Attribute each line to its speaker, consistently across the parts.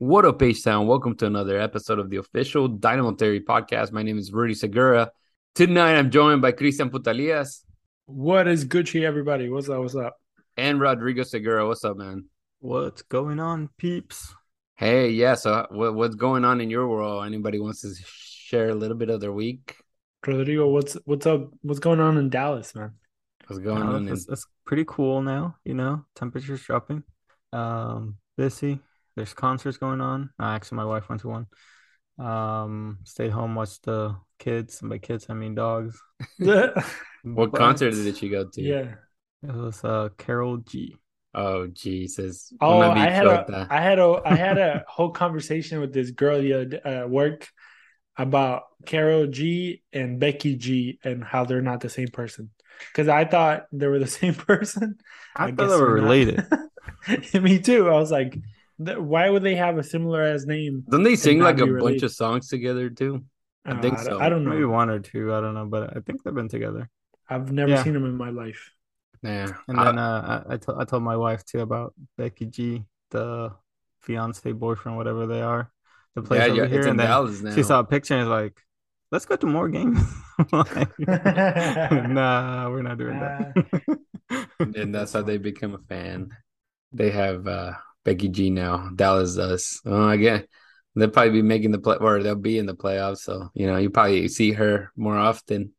Speaker 1: What up, H Town? Welcome to another episode of the official Dynamo Theory podcast. My name is Rudy Segura. Tonight I'm joined by Cristian Putalias
Speaker 2: What is Gucci, everybody? What's up? What's up?
Speaker 1: and Rodrigo Segura. What's up, man?
Speaker 3: What's going on, peeps?
Speaker 1: Hey, yeah. So, what, what's going on in your world? Anybody wants to share a little bit of their week?
Speaker 2: Rodrigo, what's what's up? What's going on in Dallas, man?
Speaker 1: What's going
Speaker 3: Uh,
Speaker 1: on? In,
Speaker 3: it's, it's pretty cool now, you know. Temperatures dropping. Um, busy. There's concerts going on. Uh, actually, my wife went to one. Um, stayed home, watched the kids. And by kids, I mean dogs.
Speaker 1: what
Speaker 3: But
Speaker 1: concert did you go to?
Speaker 2: yeah.
Speaker 3: It was uh Karol G.
Speaker 1: Oh, Jesus.
Speaker 2: Oh,
Speaker 1: Una
Speaker 2: I had a had a I had a whole conversation with this girl the other day at work about Karol G and Becky G and how they're not the same person. Because I thought they were the same person.
Speaker 3: I, thought they were related.
Speaker 2: Me too. I was like, th- why would they have a similar as name?
Speaker 1: Don't they sing like a
Speaker 2: be
Speaker 1: bunch of songs together too? I
Speaker 2: Uh,
Speaker 1: think
Speaker 2: I,
Speaker 1: so.
Speaker 2: don't- I don't know.
Speaker 3: Maybe one or two. I don't know, but I think they've been together.
Speaker 2: I've never
Speaker 3: Yeah.
Speaker 2: seen them in my life.
Speaker 1: Yeah.
Speaker 3: And
Speaker 1: I-
Speaker 3: then uh, I I, told my wife too about Becky G, the fiance, boyfriend, whatever they are, the place
Speaker 1: yeah,
Speaker 3: over
Speaker 1: yeah,
Speaker 3: here.
Speaker 1: it's in
Speaker 3: and then
Speaker 1: Dallas now.
Speaker 3: she saw a picture and was like, "Let's go to more games." Like, nah, we're not doing that.
Speaker 1: and that's how they become a fan. They have uh Becky G now. Dallas does. Oh, again, they'll probably be making the play, or they'll be in the playoffs. So you know, you probably see her more often.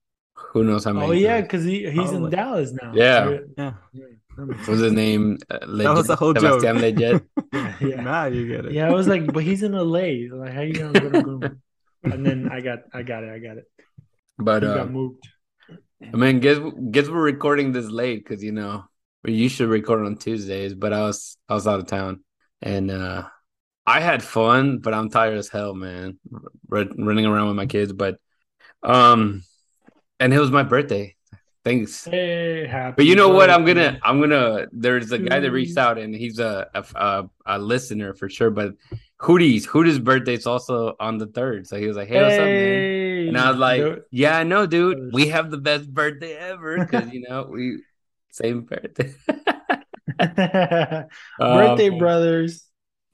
Speaker 1: Who knows how many?
Speaker 2: Oh yeah, because he, he's in Dallas now.
Speaker 1: Yeah.
Speaker 3: yeah,
Speaker 2: that makes
Speaker 1: What's his name? Uh,
Speaker 3: that was the whole joke.
Speaker 1: Sebastian Lletget.
Speaker 2: sense. yeah.
Speaker 3: Now you get it.
Speaker 2: Yeah, I was like, but he's in LA. Like, how you gonna go? go? And then I got, I got it, I got it.
Speaker 1: But
Speaker 2: He
Speaker 1: uh,
Speaker 2: got moved.
Speaker 1: I mean, guess guess we're recording this late because you know we should record on Tuesdays, but I was I was out of town and uh I had fun, but I'm tired as hell, man, r- running around with my kids. But um, and it was my birthday. Thanks.
Speaker 2: Hey, happy.
Speaker 1: But you know what? I'm gonna I'm gonna. There's a guy that reached out and he's a a, a, a listener for sure. But Hootie's Hootie's birthday is also on the third, so he was like, "Hey, what's up, man?" And I was like,
Speaker 2: Dude,
Speaker 1: yeah, I know, dude. We have the best birthday ever because, you know, we same birthday.
Speaker 2: birthday
Speaker 1: Um,
Speaker 2: brothers.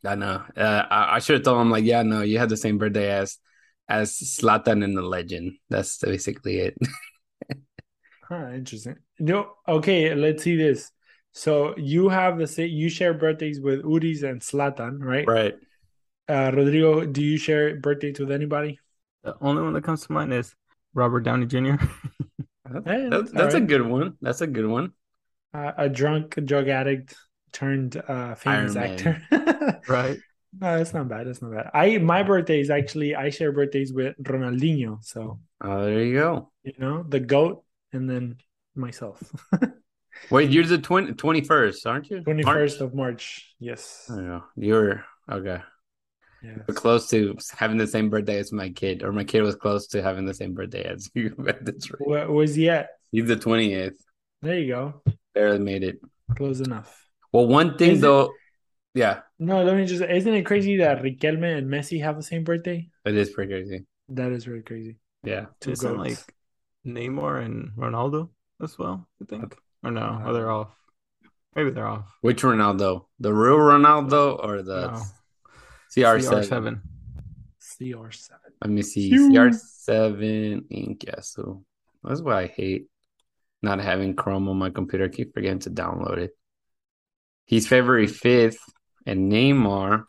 Speaker 1: I know. Uh, I, I should have told him, like, yeah, no, you have the same birthday as as Zlatan in the legend. That's basically it.
Speaker 2: Huh, interesting. No, okay, let's see this. So you have the same. You share birthdays with Udis and Zlatan, right?
Speaker 1: right.
Speaker 2: Uh, Rodrigo, do you share birthdays with anybody?
Speaker 3: The only one that comes to mind is Robert Downey Jr.
Speaker 2: Hey,
Speaker 1: That's,
Speaker 2: that's
Speaker 1: that's a good one. That's a good one.
Speaker 2: Uh, a drunk drug addict turned uh, famous actor.
Speaker 3: right?
Speaker 2: no, that's not bad. That's not bad. I my birthday is actually I share birthdays with Ronaldinho, so
Speaker 1: Oh, there you go.
Speaker 2: you know the goat, and then myself.
Speaker 1: Wait, you're the 20, 21st, aren't you?
Speaker 2: Twenty first of March. Yes.
Speaker 1: Oh, you're okay.
Speaker 2: yes.
Speaker 1: We're close to having the same birthday as my kid, or my kid was close to having the same birthday as you. That's right.
Speaker 2: Where was he at?
Speaker 1: He's the 28th.
Speaker 2: There you go.
Speaker 1: Barely made it.
Speaker 2: Close enough.
Speaker 1: Well, one thing
Speaker 2: Is it-
Speaker 1: though, yeah,
Speaker 2: No, let me just. Isn't it crazy that Riquelme and Messi have the same birthday?
Speaker 1: it is pretty crazy.
Speaker 2: That is really crazy.
Speaker 1: Yeah.
Speaker 2: Two
Speaker 3: Isn't
Speaker 2: goats.
Speaker 3: like Neymar and Ronaldo as well? I think, uh, or no? Uh, or they're off. Maybe they're off.
Speaker 1: Which Ronaldo? The real Ronaldo or the
Speaker 3: No.
Speaker 1: CR7?
Speaker 3: CR7.
Speaker 2: CR7.
Speaker 1: Let me see.
Speaker 2: Phew.
Speaker 1: CR7 ink. Yeah, so that's why I hate not having Chrome on my computer. I keep forgetting to download it. He's February 5th, and Neymar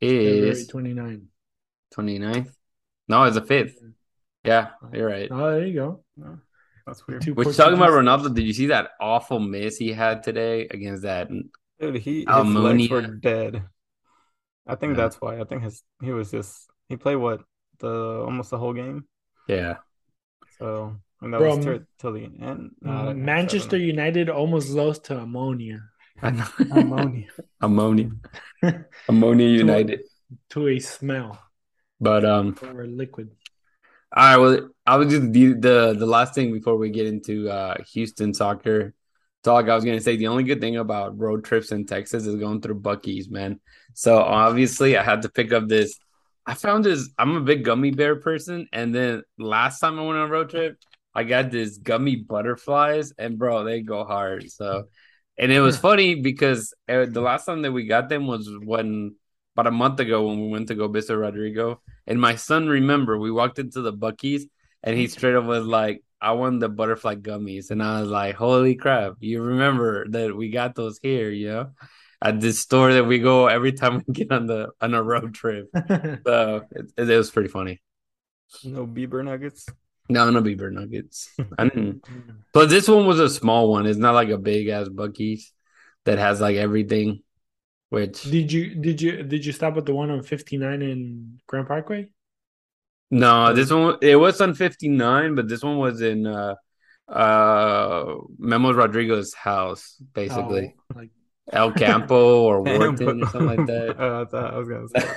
Speaker 1: is
Speaker 2: 29.
Speaker 1: 29th. No, it's the 5th. Yeah, you're right.
Speaker 2: Oh, there you go.
Speaker 3: No, that's weird.
Speaker 2: Two
Speaker 1: Which talking about Ronaldo, did you see that awful miss he had today against that?
Speaker 3: Dude, he his legs were dead. I think
Speaker 1: Yeah.
Speaker 3: that's why. I think his he was just he played what the almost the whole game.
Speaker 1: Yeah,
Speaker 3: So and that
Speaker 2: Bro,
Speaker 3: was till, till the end. Nah, I know.
Speaker 2: Manchester United almost lost to ammonia.
Speaker 1: I know.
Speaker 3: ammonia.
Speaker 1: ammonia, ammonia United.
Speaker 2: to a smell
Speaker 1: But um,
Speaker 2: or a liquid.
Speaker 1: all right. Well, I was just the the the last thing before we get into uh Houston soccer talk. I was gonna say the only good thing about road trips in Texas is going through Buc-ee's, man. So obviously, I had to pick up this. I found this. I'm a big gummy bear person, and then last time I went on a road trip, I got this gummy butterflies, and bro, they go hard. So, and it was funny because uh, the last time that we got them was when about a month ago when we went to go visit Rodrigo, and my son remember we walked into the Buc-ee's, and he straight up was like, "I want the butterfly gummies," and I was like, "Holy crap! You remember that we got those here, you know?" At this store that we go every time we get on the on a road trip. So it, it was pretty funny.
Speaker 3: No Bieber nuggets.
Speaker 1: No, no beaver nuggets. I didn't. But this one was a small one. It's not like a big ass Buc-ee's that has like everything. Which
Speaker 2: did you did you did you stop at the one on 59 in Grand Parkway?
Speaker 1: no, this one it was on fifty nine, but this one was in uh uh Memo Rodrigo's house, basically
Speaker 2: Oh, like
Speaker 1: El Campo or Wharton or something like that.
Speaker 3: Uh, I thought I was gonna say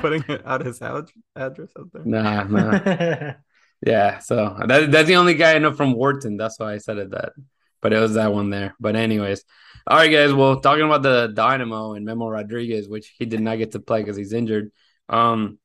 Speaker 3: putting it out his ad- address out there.
Speaker 1: nah, nah. Yeah, so that, that's the only guy I know from Wharton. That's why I said it that. But it was that one there. But anyways, all right, guys. Well, talking about the Dynamo and Memo Rodriguez, which he did not get to play because he's injured. Um,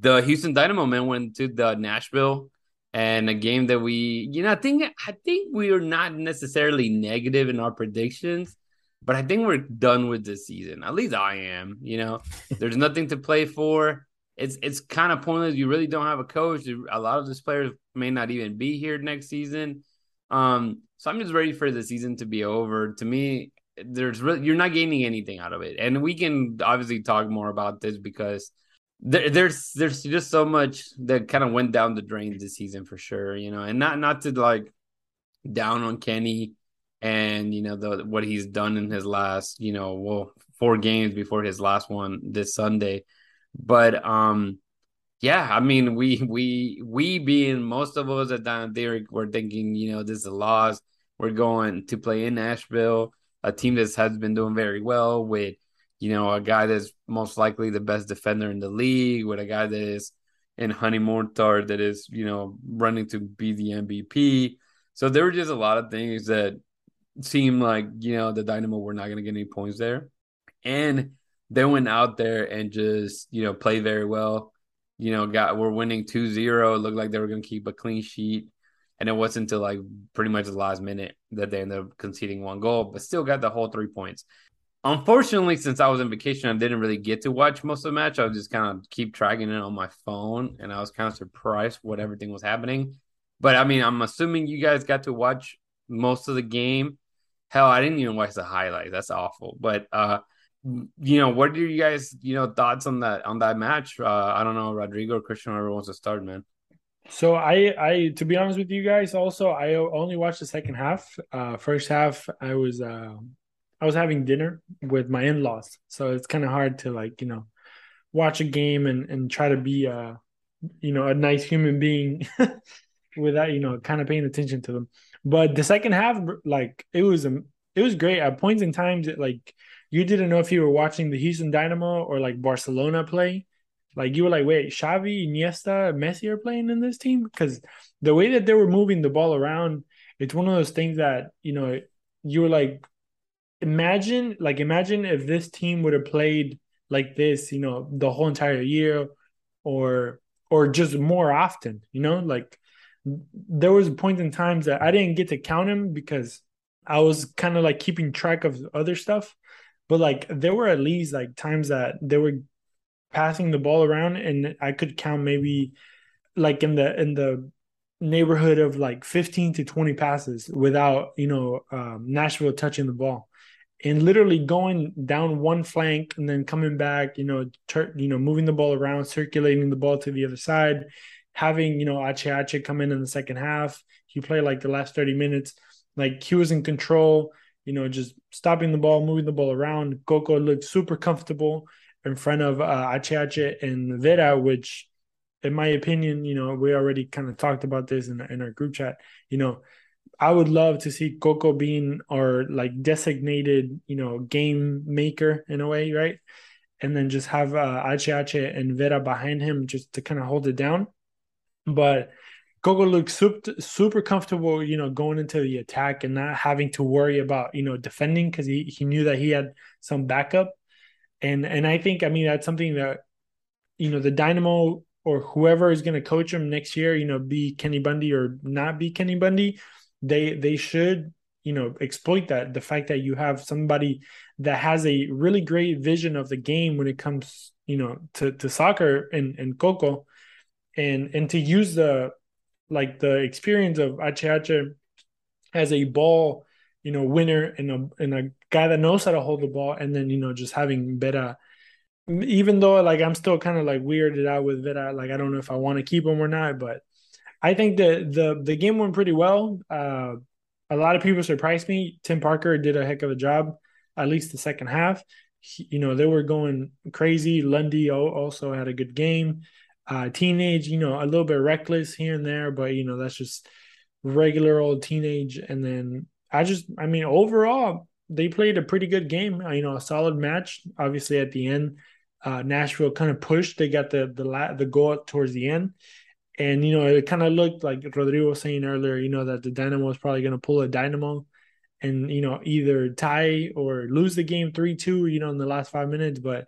Speaker 1: the Houston Dynamo man went to the Nashville and a game that we, you know, I think I think we are not necessarily negative in our predictions, but I think we're done with this season. At least I am. You know, there's nothing to play for it's it's kind of pointless. You really don't have a coach. A lot of these players may not even be here next season. Um, so I'm just ready for the season to be over. To me, there's really you're not gaining anything out of it, and we can obviously talk more about this because there, there's there's just so much that kind of went down the drain this season for sure. You know, and not not to like down on Kenny and you know the what he's done in his last you know well four games before his last one this Sunday. But um, yeah, I mean, we we we being most of us at Theory were thinking, you know, this is a loss. We're going to play in Nashville, a team that has been doing very well with, you know, a guy that's most likely the best defender in the league, with a guy that is in Hany Mukhtar that is, you know, running to be the MVP. So there were just a lot of things that seemed like, you know, the Dynamo were not going to get any points there. And they went out there and just you know played very well. You know got we're winning 2-0 it looked like they were going to keep a clean sheet. And it wasn't until like pretty much the last minute that they ended up conceding one goal but still got the whole three points. Unfortunately since i was on vacation i didn't really get to watch most of the match. I was just kind of keep tracking it on my phone and i was kind of surprised what everything was happening. But i mean i'm assuming you guys got to watch most of the game. Hell i didn't even watch the highlights. That's awful. But uh you know, what are you guys, you know, thoughts on that on that match? Uh, I don't know, Rodrigo or Christian, whoever wants to start, man.
Speaker 2: So I, I, to be honest with you guys, also I only watched the second half. Uh, first half, I was, uh, I was having dinner with my in-laws, so it's kind of hard to like, you know, watch a game and and try to be, uh, you know, a nice human being without, you know, kind of paying attention to them. But the second half, like, it was, um, it was great at points in times. It like you didn't know if you were watching the Houston Dynamo or like Barcelona play. Like you were like, wait, Xavi, Iniesta, Messi are playing in this team? Because the way that they were moving the ball around, it's one of those things that you know you were like, imagine, like imagine if this team would have played like this, you know, the whole entire year, or or just more often, you know, like there was a point in times that I didn't get to count him because I was kind of like keeping track of other stuff but like there were at least like times that they were passing the ball around and I could count maybe like in the in the neighborhood of like 15 to 20 passes without you know um, Nashville touching the ball and literally going down one flank and then coming back you know tur- you know moving the ball around circulating the ball to the other side having you know Ache Ache come in in the second half. He played like the last thirty minutes, like he was in control. You know, just stopping the ball, moving the ball around. Coco looked super comfortable in front of uh, Ache Ache and Vera, which, in my opinion, you know, we already kind of talked about this in, in our group chat. You know, I would love to see Coco being our like designated, you know, game maker in a way, right? And then just have uh, Ache Ache and Vera behind him just to kind of hold it down. But Coco looked super, super comfortable, you know, going into the attack and not having to worry about, you know, defending because he, he knew that he had some backup. And and I think, I mean, that's something that, you know, the Dynamo or whoever is going to coach him next year, you know, be Kenny Bundy or not be Kenny Bundy, they they should you know exploit that the fact that you have somebody that has a really great vision of the game when it comes you know to to soccer and and coco and and to use the like the experience of Ache as a ball you know winner and a and a guy that knows how to hold the ball and then you know just having Vera even though like I'm still kind of like weirded out with Vera like I don't know if I want to keep him or not but I think the the the game went pretty well. Uh, a lot of people surprised me. Tim Parker did a heck of a job, at least the second half. He, you know, they were going crazy. Lundy also had a good game. Uh, teenage, you know, a little bit reckless here and there, but you know, that's just regular old teenage. And then I just, I mean, overall, they played a pretty good game. Uh, you know, a solid match. Obviously, at the end, uh, Nashville kind of pushed. They got the the la- the goal towards the end, and, you know, it kind of looked like Rodrigo was saying earlier, you know, that the Dynamo was probably going to pull a Dynamo and, you know, either tie or lose the game 3 2, you know, in the last five minutes. But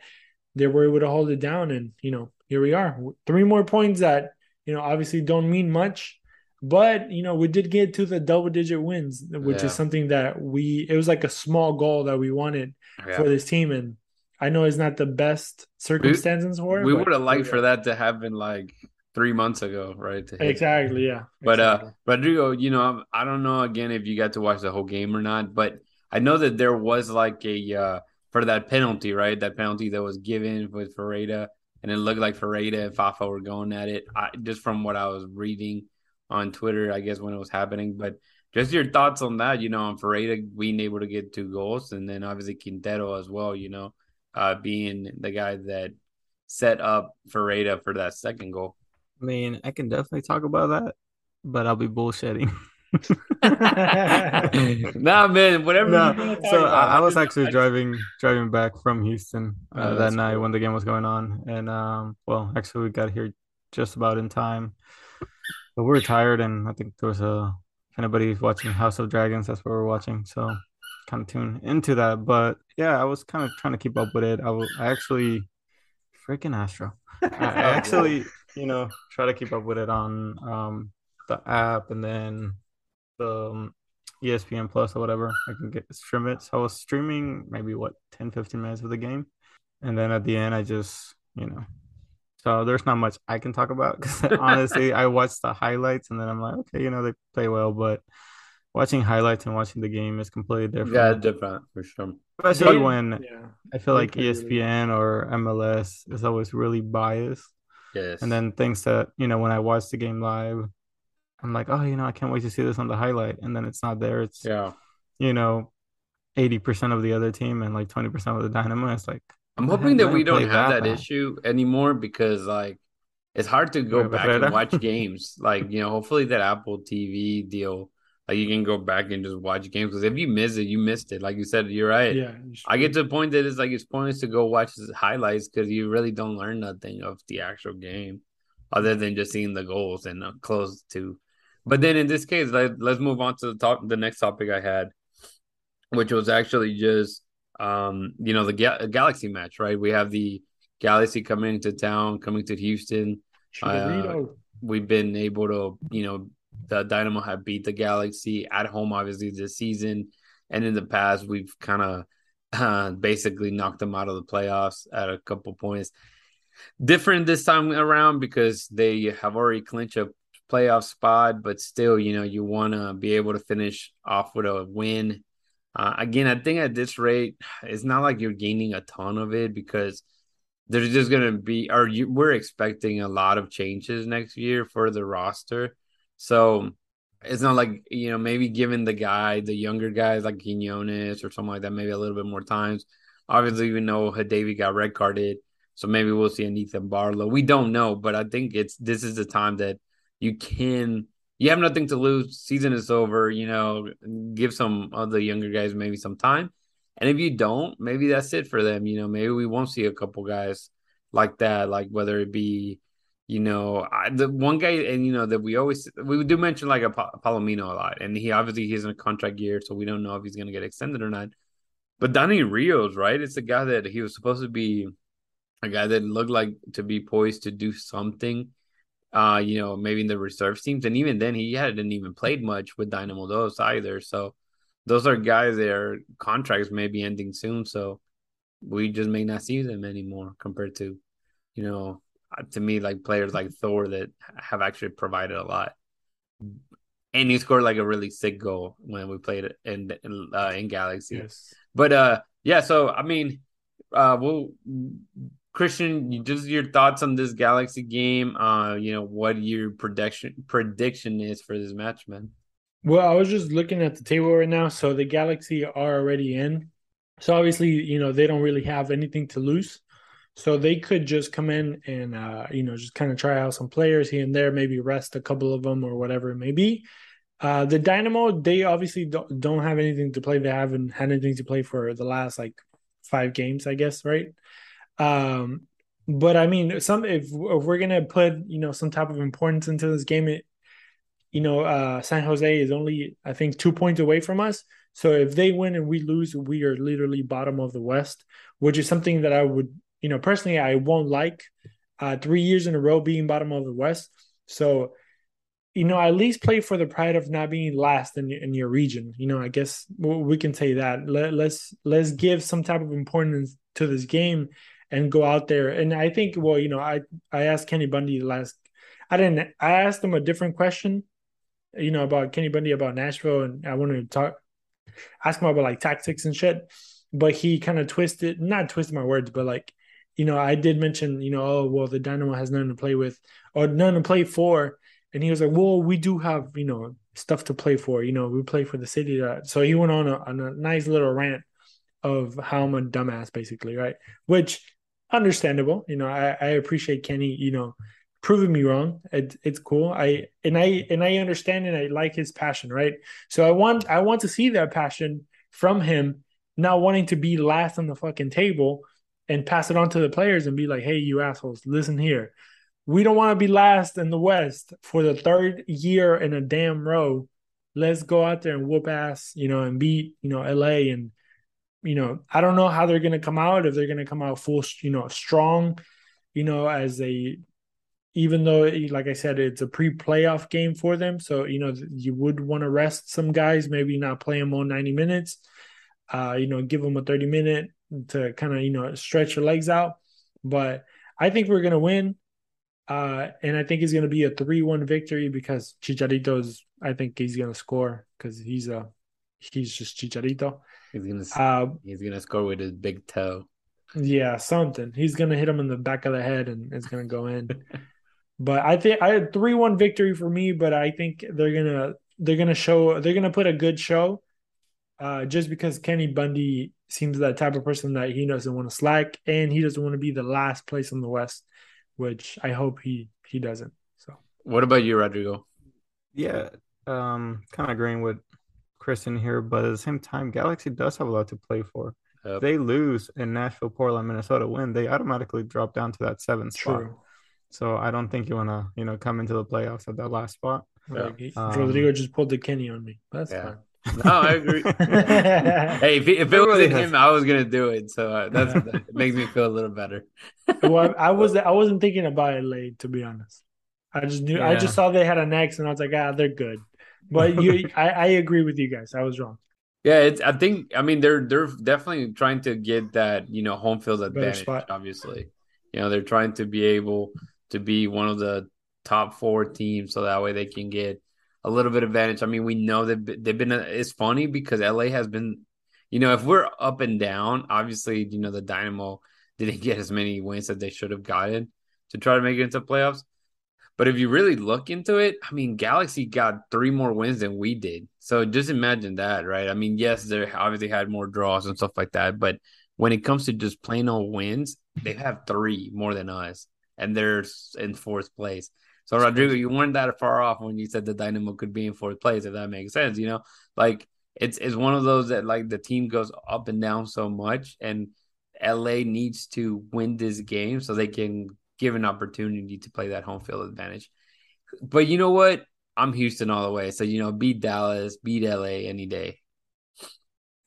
Speaker 2: they were able to hold it down. And, you know, here we are. Three more points that, you know, obviously don't mean much. But, you know, we did get to the double digit wins, which yeah. is something that we, it was like a small goal that we wanted yeah. for this team. And, I know it's not the best circumstances
Speaker 1: we,
Speaker 2: for it.
Speaker 1: We would have liked for that to happen like three months ago, right?
Speaker 2: Exactly, yeah.
Speaker 1: But
Speaker 2: exactly.
Speaker 1: uh, Rodrigo, you know, I don't know again if you got to watch the whole game or not, but I know that there was like a uh for that penalty, right? That penalty that was given with Ferreira, and it looked like Ferreira and Fafa were going at it. I, just from what I was reading on Twitter, I guess when it was happening, but. Just your thoughts on that, you know, on Ferreira being able to get two goals, and then obviously Quintero as well, you know, uh, being the guy that set up Ferreira for that second goal.
Speaker 3: I mean, I can definitely talk about that, but I'll be bullshitting.
Speaker 1: nah, man, whatever.
Speaker 3: No, so I, I, was actually driving driving back from Houston uh, oh, that night cool. when the game was going on, and um, well, actually we got here just about in time, but we were tired, and I think there was a if anybody's watching House of Dragons, that's what we're watching, so kind of tune into that. But yeah, I was kind of trying to keep up with it. I, I actually freaking Astro. I actually you know, try to keep up with it on um, the app and then the um, ESPN Plus or whatever. I can get stream it. So I was streaming maybe what 10, 15 minutes of the game. And then at the end, I just, you know, so there's not much I can talk about because honestly, I watched the highlights and then I'm like, okay, you know, they play well, but watching highlights and watching the game is completely different.
Speaker 1: Yeah, different for sure.
Speaker 3: Especially they, when yeah, I feel like ESPN really or MLS is always really biased.
Speaker 1: Yes.
Speaker 3: And then things that, you know, when I watch the game live, I'm like, oh, you know, I can't wait to see this on the highlight. And then it's not there. It's,
Speaker 1: yeah,
Speaker 3: you know, 80% of the other team and like 20% of the Dynamo. It's like,
Speaker 1: I'm hoping that we don't have that, that issue anymore because, like, it's hard to go back and watch games. Like, you know, hopefully that Apple TV deal like you can go back and just watch games because if you miss it, you missed it. Like you said, you're right.
Speaker 2: Yeah.
Speaker 1: I get to the point that it's like it's pointless to go watch highlights because you really don't learn nothing of the actual game, other than just seeing the goals and uh, close to. But then in this case, let, let's move on to the top. The next topic I had, which was actually just um, you know, the Ga- Galaxy match. Right, we have the Galaxy coming to town, coming to Houston. Uh, we've been able to, you know, the Dynamo have beat the Galaxy at home, obviously, this season. And in the past, we've kind of uh, basically knocked them out of the playoffs at a couple points. Different this time around because they have already clinched a playoff spot, but still, you know, you want to be able to finish off with a win. Uh, again, I think at this rate, it's not like you're gaining a ton of it because there's just gonna be, or you, we're expecting a lot of changes next year for the roster. So it's not like you know maybe giving the guy the younger guys like Quinones or something like that maybe a little bit more times. Obviously, we know Hadebe got red carded, so maybe we'll see an Ethan Bartlow. We don't know, but I think it's this is the time that you can. You have nothing to lose. Season is over. You know, give some of the younger guys maybe some time, and if you don't, maybe that's it for them. You know, maybe we won't see a couple guys like that, like whether it be you know, I, the one guy, and you know that we always we do mention like a Palomino a lot, and he obviously he's in a contract year, so we don't know if he's going to get extended or not. But Danny Rios, right? It's a guy that he was supposed to be a guy that looked like to be poised to do something. Uh, you know, maybe in the reserve teams, and even then he hadn't even played much with Dynamo Dos either. So those are guys their contracts may be ending soon. So we just may not see them anymore compared to, you know, uh, to me like players like Thor that have actually provided a lot. And he scored like a really sick goal when we played in in, uh, in Galaxy.
Speaker 2: Yes.
Speaker 1: But uh, yeah. So I mean, uh, well, Christian, just your thoughts on this Galaxy game. Uh, you know what your prediction prediction is for this match, man.
Speaker 2: Well, I was just looking at the table right now. So the Galaxy are already in. So obviously, you know, they don't really have anything to lose. So they could just come in and uh, you know just kind of try out some players here and there, maybe rest a couple of them or whatever it may be. Uh, the Dynamo, they obviously don't, don't have anything to play. They haven't had anything to play for the last like five games, I guess, right? Um, but I mean, some if, if we're gonna put you know some type of importance into this game, it, you know, uh, San Jose is only I think two points away from us. So if they win and we lose, we are literally bottom of the West, which is something that I would you know, personally, I won't like uh, three years in a row being bottom of the West. So, you know, at least play for the pride of not being last in, in your region. You know, I guess we can say that. Let, let's let's give some type of importance to this game and go out there. And I think, well, you know, I I asked Kenny Bundy last. I didn't. I asked him a different question, you know, about Kenny Bundy about Nashville, and I wanted to talk, ask him about like tactics and shit. But he kind of twisted, not twisted my words, but like you know, I did mention, you know, oh well, the Dynamo has nothing to play with or nothing to play for, and he was like, well, we do have, you know, stuff to play for. You know, we play for the city. Uh, so he went on a, on a nice little rant of how I'm a dumbass, basically, right? Which understandable. You know, I, I appreciate Kenny. You know, proving me wrong. It, it's cool. I and I and I understand and I like his passion, right? So I want I want to see that passion from him, not wanting to be last on the fucking table and pass it on to the players and be like, hey, you assholes, listen here. We don't want to be last in the West for the third year in a damn row. Let's go out there and whoop ass, you know, and beat, you know, LA. And, you know, I don't know how they're going to come out, if they're going to come out full, you know, strong, you know, as a, even though, like I said, it's a pre playoff game for them. So, you know, you would want to rest some guys, maybe not play them all 90 minutes, uh, you know, give them a 30 minute to kind of you know stretch your legs out. But I think we're gonna win, uh, and I think it's gonna be a three-one victory because Chicharito's. I think he's gonna score because he's a he's just Chicharito.
Speaker 1: He's gonna uh, he's gonna score with his big toe.
Speaker 2: Yeah, something. He's gonna hit him in the back of the head and it's gonna go in. but I think I had three one victory for me. But I think they're gonna they're gonna show they're gonna put a good show. Uh, just because Kenny Bundy seems that type of person that he doesn't want to slack and he doesn't want to be the last place in the West, which I hope he he doesn't. So,
Speaker 1: what about you, Rodrigo?
Speaker 3: Yeah, um, kind of agreeing with Kristen here, but at the same time, Galaxy does have a lot to play for. Yep. They lose in Nashville, Portland, Minnesota win, they automatically drop down to that seventh spot. So I don't think you want to, you know, come into the playoffs at that last spot.
Speaker 2: Yeah. Um, Rodrigo just pulled the Kenny on me. That's yeah. fine.
Speaker 1: No, I agree. hey, if, if it wasn't him, I was gonna do it. So uh, that's that makes me feel a little better.
Speaker 2: well, I, I was I wasn't thinking about it late to be honest. I just knew yeah. I just saw they had an X and I was like, ah, they're good. But you, I, I agree with you guys. I was wrong.
Speaker 1: Yeah, it's. I think. I mean, they're they're definitely trying to get that you know home field advantage. Obviously, you know they're trying to be able to be one of the top four teams, so that way they can get a little bit of advantage. I mean, we know that they've been. It's funny because LA has been, you know, if we're up and down, obviously, you know, the Dynamo didn't get as many wins as they should have gotten to try to make it into playoffs. But if you really look into it, I mean, Galaxy got three more wins than we did. So just imagine that, right? I mean, yes, they obviously had more draws and stuff like that, but when it comes to just plain old wins, they have three more than us, and they're in fourth place. So Rodrigo, you weren't that far off when you said the Dynamo could be in fourth place, if that makes sense. You know, like it's it's one of those that like the team goes up and down so much, and LA needs to win this game so they can give an opportunity to play that home field advantage. But you know what? I'm Houston all the way. So you know, beat Dallas, beat LA any day.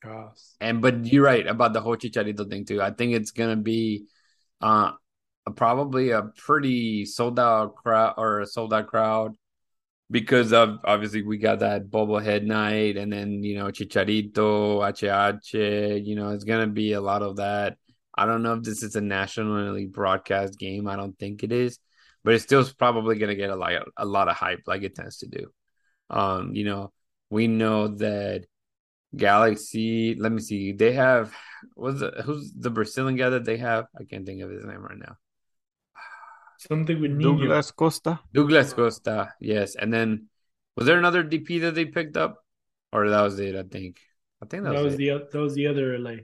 Speaker 2: Yes.
Speaker 1: And but you're right about the whole Chicharito thing too. I think it's gonna be uh probably a pretty sold out crowd or a sold out crowd because of obviously we got that bobblehead night and then you know Chicharito, HH, you know, it's gonna be a lot of that. I don't know if this is a nationally broadcast game. I don't think it is, but it's still probably going to get a lot, a lot of hype like it tends to do. Um, you know, we know that Galaxy. Let me see. They have what's the, who's the Brazilian guy that they have? I can't think of his name right now.
Speaker 2: Something with
Speaker 3: Douglas Costa.
Speaker 1: Douglas Costa, yes. And then was there another DP that they picked up, or that was it? I think. I think that,
Speaker 2: that
Speaker 1: was,
Speaker 2: was, the that was the other LA.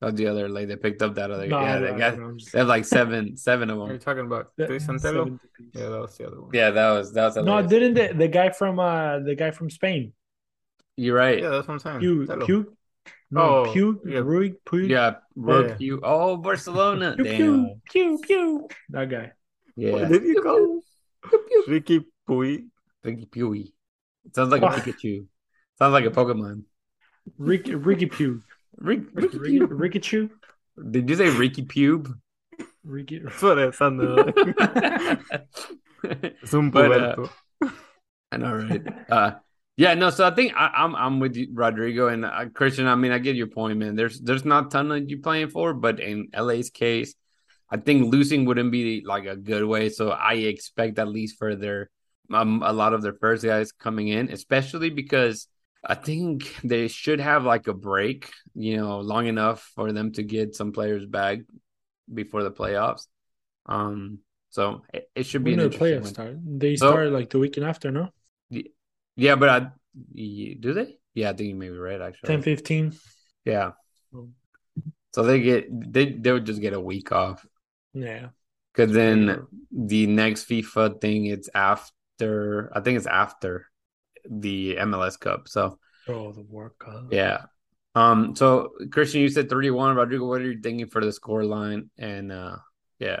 Speaker 1: That was the other like they picked up that other.
Speaker 2: No,
Speaker 1: yeah, they got
Speaker 2: know,
Speaker 1: they have like seven, seven of
Speaker 3: Are you
Speaker 1: them.
Speaker 3: talking about
Speaker 2: That- Cristian Tello?
Speaker 3: Yeah, that was the other one.
Speaker 1: Yeah, that was that was.
Speaker 2: No,
Speaker 1: hilarious.
Speaker 2: didn't the, the guy from uh the guy from Spain?
Speaker 1: You're right.
Speaker 3: Yeah, that's what I'm saying.
Speaker 2: Pew
Speaker 3: Telo.
Speaker 2: Pew? No,
Speaker 3: Oh,
Speaker 2: Pew
Speaker 3: yeah.
Speaker 2: Rui Pew.
Speaker 1: Yeah, Rook,
Speaker 2: Yeah.
Speaker 1: you. Oh, Barcelona.
Speaker 2: Pew,
Speaker 1: Damn.
Speaker 2: pew, pew, pew. That guy.
Speaker 1: Yeah.
Speaker 3: What did you call Ricky Pui?
Speaker 1: Ricky Pewy. It sounds like a
Speaker 2: Oh.
Speaker 1: Pikachu. Sounds like a Pokemon.
Speaker 2: Ricky Ricky Pew.
Speaker 1: Rick, Ricky
Speaker 2: Ricky
Speaker 1: Pube.
Speaker 2: Ricky Chew.
Speaker 1: Did you say Ricky Pube?
Speaker 2: Ricky.
Speaker 3: Por eso no. Es un
Speaker 1: But, uh. I know, right? Uh, yeah, no. So I think I, I'm I'm with you, Rodrigo and uh, Christian. I mean, I get your point, man. There's there's not a ton of you playing for, but in LA's case, I think losing wouldn't be like a good way. So I expect at least for their um a lot of their first guys coming in, especially because I think they should have like a break, you know, long enough for them to get some players back before the playoffs. Um, so it, it should be
Speaker 2: When
Speaker 1: an
Speaker 2: the playoffs
Speaker 1: one.
Speaker 2: start? They
Speaker 1: So-
Speaker 2: start like the weekend after, no?
Speaker 1: Yeah, but I do they? Yeah, I think you may be right. Actually,
Speaker 2: 10 15.
Speaker 1: yeah.
Speaker 2: Oh.
Speaker 1: So they get they they would just get a week off
Speaker 2: Yeah.
Speaker 1: because then the next FIFA thing it's after. I think it's after the MLS Cup. So
Speaker 2: Oh, the World Cup.
Speaker 1: yeah. Um. So Christian, you said thirty one. Rodrigo, what are you thinking for the score line? And uh, yeah.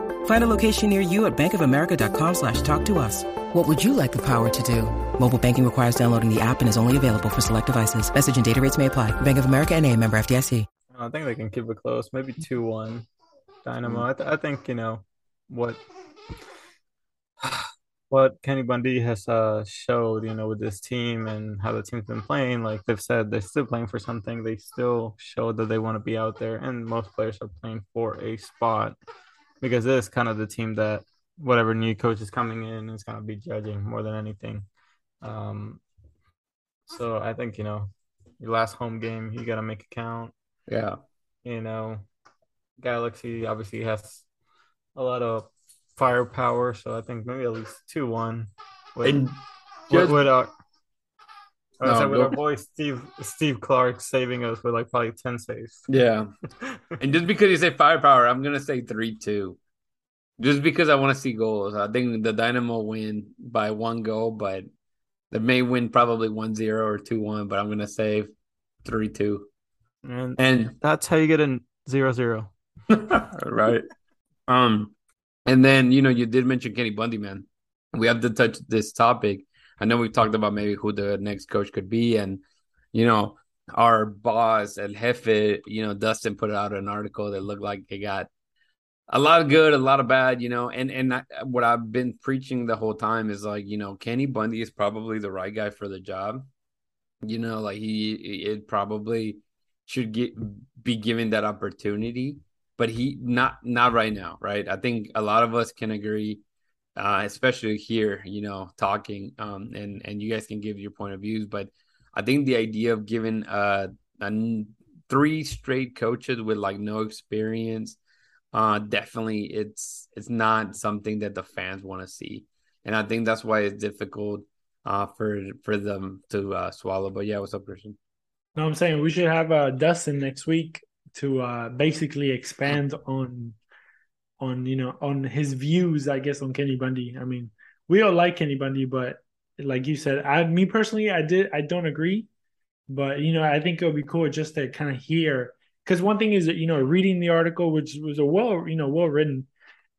Speaker 4: Find a location near you at bankofamerica.com slash talk to us. What would you like the power to do? Mobile banking requires downloading the app and is only available for select devices. Message and data rates may apply. Bank of America and a member FDIC.
Speaker 3: I think they can keep it close. Maybe two one. Dynamo. I, th- I think you know what what Kenny Bundy has uh showed. You know with this team and how the team's been playing. Like they've said, they're still playing for something. They still show that they want to be out there, and most players are playing for a spot because this is kind of the team that whatever new coach is coming in is going to be judging more than anything. Um, so I think you know your last home game, you got to make it count
Speaker 1: Yeah.
Speaker 3: you know, Galaxy obviously has a lot of firepower, so I think maybe at least two one. With,
Speaker 1: And
Speaker 3: with,
Speaker 1: just-
Speaker 3: with our, I was
Speaker 1: No,
Speaker 3: like, with
Speaker 1: go-
Speaker 3: our boy Steve Steve Clark saving us with like probably ten saves.
Speaker 1: Yeah. And just because you say firepower, I'm gonna say three two. Just because I want to see goals. I think the Dynamo win by one goal, but they may win probably 1-0 or 2-1, but I'm gonna say three two,
Speaker 3: And
Speaker 1: and
Speaker 3: that's how you get a zero zero.
Speaker 1: right. Um, and then you know you did mention Kenny Bundy, man. We have to touch this topic. I know we've talked about maybe who the next coach could be, and you know our boss at Jefe, you know Dustin put out an article that looked like it got a lot of good, a lot of bad, you know. And and I, what I've been preaching the whole time is like you know Kenny Bundy is probably the right guy for the job. You know, like he it probably should get be given that opportunity but he not not right now, right? I think a lot of us can agree, uh, especially here, you know, talking, um, and and you guys can give your point of views, but I think the idea of giving uh a, three straight coaches with like no experience, uh, definitely it's it's not something that the fans want to see, and I think that's why it's difficult, uh, for for them to uh, swallow. But yeah, what's up, Christian?
Speaker 2: No, I'm saying we should have uh, Dustin next week to uh, basically expand on on you know on his views, I guess, on Kenny Bundy. I mean, we all like Kenny Bundy, but like you said, I me personally, I did I don't agree, but you know, I think it would be cool just to kind of hear because one thing is that you know reading the article, which was a well you know well written,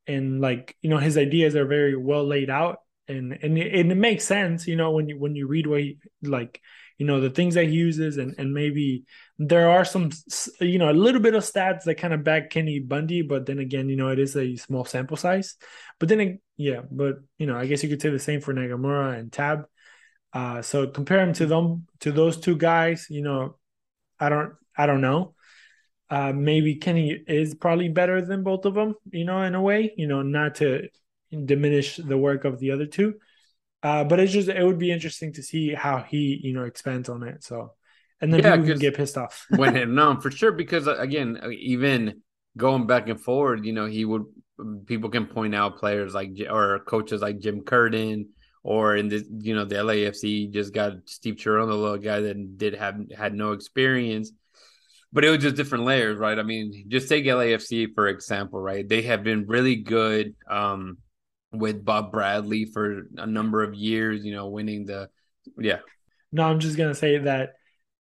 Speaker 2: and like you know his ideas are very well laid out, and and it, and it makes sense, you know, when you when you read what he like you know the things that he uses and and maybe there are some you know a little bit of stats that kind of back Kenny Bundy but then again you know it is a small sample size. But then it, yeah but you know I guess you could say the same for Nagamura and Tab. Uh so compare him to them to those two guys you know I don't I don't know. Uh maybe Kenny is probably better than both of them you know in a way you know not to diminish the work of the other two. Uh, but it's just it would be interesting to see how he you know expands on it. So, and then yeah, people can get pissed off.
Speaker 1: when no, for sure, because uh, again, uh, even going back and forward, you know, he would people can point out players like or coaches like Jim Curtin or in the you know the LAFC just got Steve Cherundolo, a little guy that did have had no experience, but it was just different layers, right? I mean, just take LAFC for example, right? They have been really good. Um, with Bob Bradley for a number of years, you know, winning the yeah.
Speaker 2: No, I'm just gonna say that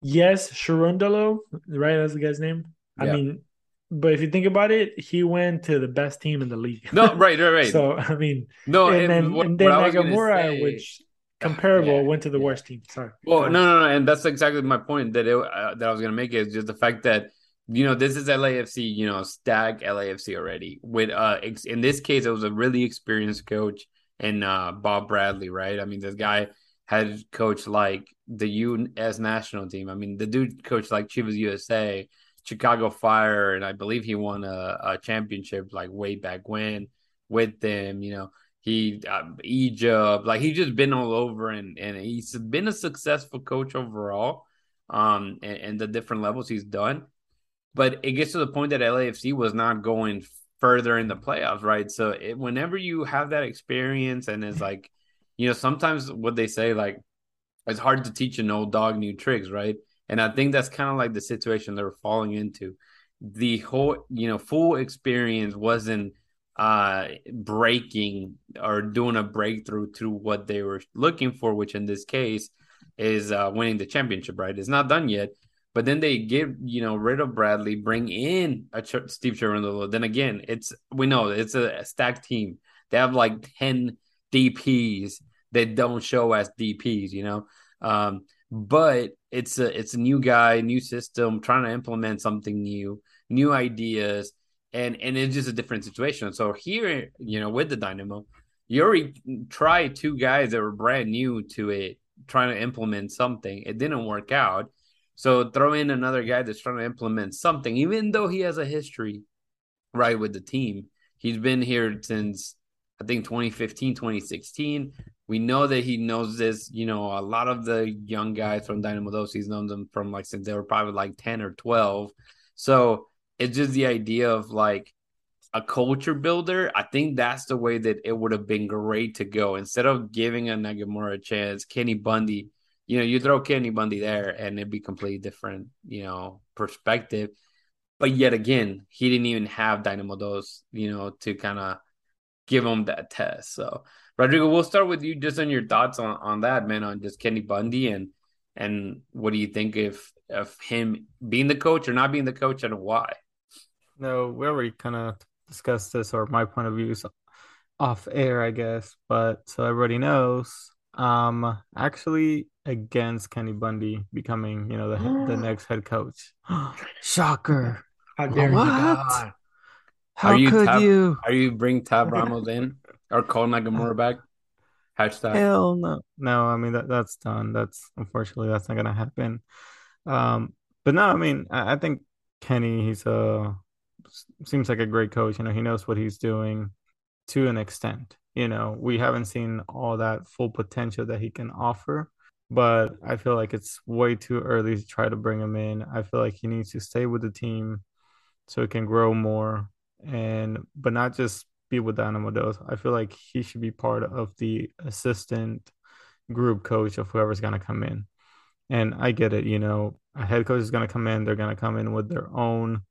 Speaker 2: yes, Cherundolo, right? That's the guy's name. I mean, but if you think about it, he went to the best team in the league.
Speaker 1: No, right, right, right.
Speaker 2: so I mean,
Speaker 1: no,
Speaker 2: and, and then, what, and then Nagamura, say, which comparable, yeah, went to the yeah. worst team. Sorry.
Speaker 1: Well, no, no, no, and that's exactly my point that it, uh, that I was gonna make is just the fact that you know, this is LAFC, you know, stack LAFC already. With uh in this case, it was a really experienced coach and uh Bob Bradley, right? I mean, this guy had coach like the US national team. I mean, the dude coached like Chivas USA, Chicago Fire, and I believe he won a, a championship like way back when with them, you know. He uh, Egypt, like he's just been all over, and and he's been a successful coach overall. Um, and, and the different levels he's done but it gets to the point that LAFC was not going further in the playoffs, right? So it, whenever you have that experience, and it's like, you know, sometimes what they say, like, it's hard to teach an old dog new tricks, right? And I think that's kind of like the situation they're falling into. The whole, you know, full experience wasn't uh breaking or doing a breakthrough to what they were looking for, which in this case is uh winning the championship, right? It's not done yet, but then they give you know rid of Bradley, bring in a Ch- Steve Cherundolo. Then again, it's we know it's a stacked team. They have like ten DPS that don't show as DPS, you know. Um, but it's a it's a new guy, new system, trying to implement something new, new ideas, and and it's just a different situation. So here, you know, with the Dynamo, you already tried two guys that were brand new to it, trying to implement something. It didn't work out so throw in another guy that's trying to implement something, even though he has a history, right, with the team. He's been here since I think 2015, 2016. We know that he knows this. You know, a lot of the young guys from Dynamo Dos, he's known them from like since they were probably like 10 or 12. So it's just the idea of like a culture builder. I think that's the way that it would have been great to go. Instead of giving a Nagamura a chance, Kenny Bundy you know, you throw Kenny Bundy there and it'd be completely different, you know, perspective. But yet again, he didn't even have Dynamo Dos, you know, to kind of give him that test. So Rodrigo, we'll start with you just on your thoughts on, on that, man, on just Kenny Bundy and and what do you think if of him being the coach or not being the coach and why?
Speaker 3: No, we already kind of discussed this, or my point of view is off air, I guess. But so everybody knows, um, actually against Kenny Bundy becoming, you know, the the next head coach. Shocker!
Speaker 2: How dare you?
Speaker 3: What?
Speaker 2: God.
Speaker 3: How
Speaker 1: are you
Speaker 3: could
Speaker 1: Tab,
Speaker 3: you?
Speaker 1: Are you bring Tab Ramos in or call Nagamura back? Hashtag.
Speaker 3: Hell no. No, I mean that that's done. That's unfortunately that's not gonna happen. Um, but no, I mean I, I think Kenny, he's a seems like a great coach. You know, he knows what he's doing to an extent. You know, we haven't seen all that full potential that he can offer, but I feel like it's way too early to try to bring him in. I feel like he needs to stay with the team so it can grow more and but not just be with Dynamo Dos. I feel like he should be part of the assistant group coach of whoever's gonna come in. And I get it, you know, a head coach is gonna come in, they're gonna come in with their own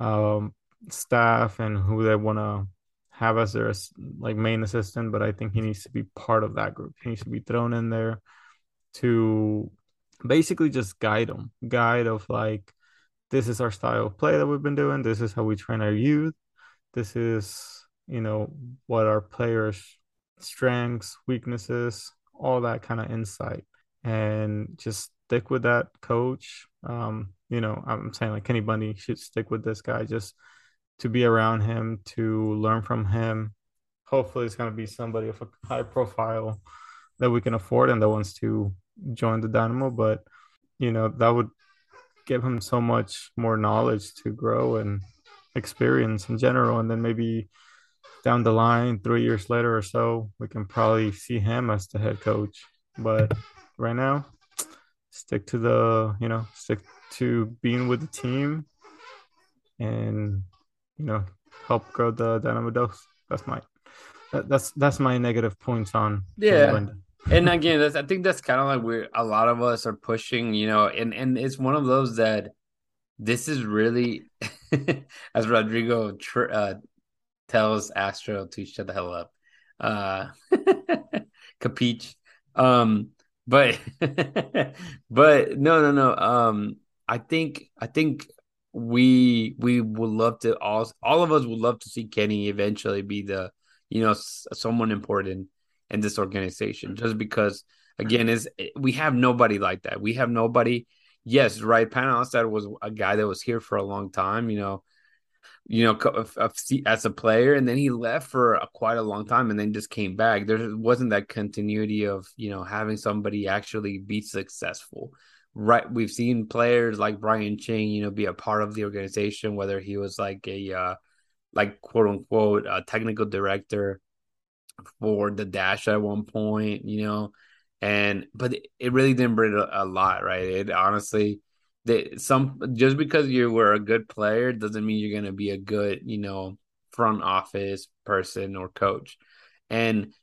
Speaker 3: um, staff and who they want to have as their like main assistant, but I think he needs to be part of that group. He needs to be thrown in there to basically just guide them, guide of like this is our style of play that we've been doing. This is how we train our youth. This is you know what our players' strengths, weaknesses, all that kind of insight, and just stick with that coach. Um, you know, I'm saying like Kenny Bundy should stick with this guy just to be around him, to learn from him. Hopefully, it's going to be somebody of a high profile that we can afford and that wants to join the Dynamo. But, you know, that would give him so much more knowledge to grow and experience in general. And then maybe down the line, three years later or so, we can probably see him as the head coach. But right now, stick to the, you know, stick to being with the team and you know help grow the Dynamo Dos. That's my that's that's my negative points on
Speaker 1: yeah. and again, that's I think that's kind of like where a lot of us are pushing, you know, and and it's one of those that this is really, as Rodrigo tr- uh, tells Astro to shut the hell up, uh, capiche. Um, but but no no no. Um I think I think we we would love to all all of us would love to see Kenny eventually be the you know someone important in this organization just because again is we have nobody like that. We have nobody yes right Pat Onstad was a guy that was here for a long time you know you know as a player and then he left for a, quite a long time and then just came back. There wasn't that continuity of you know having somebody actually be successful right? We've seen players like Brian Ching, you know, be a part of the organization, whether he was like a uh like quote unquote a technical director for the dash at one point, you know, and but it really didn't bring a, a lot, right? It honestly that some just because you were a good player doesn't mean you're gonna be a good, you know, front office person or coach. And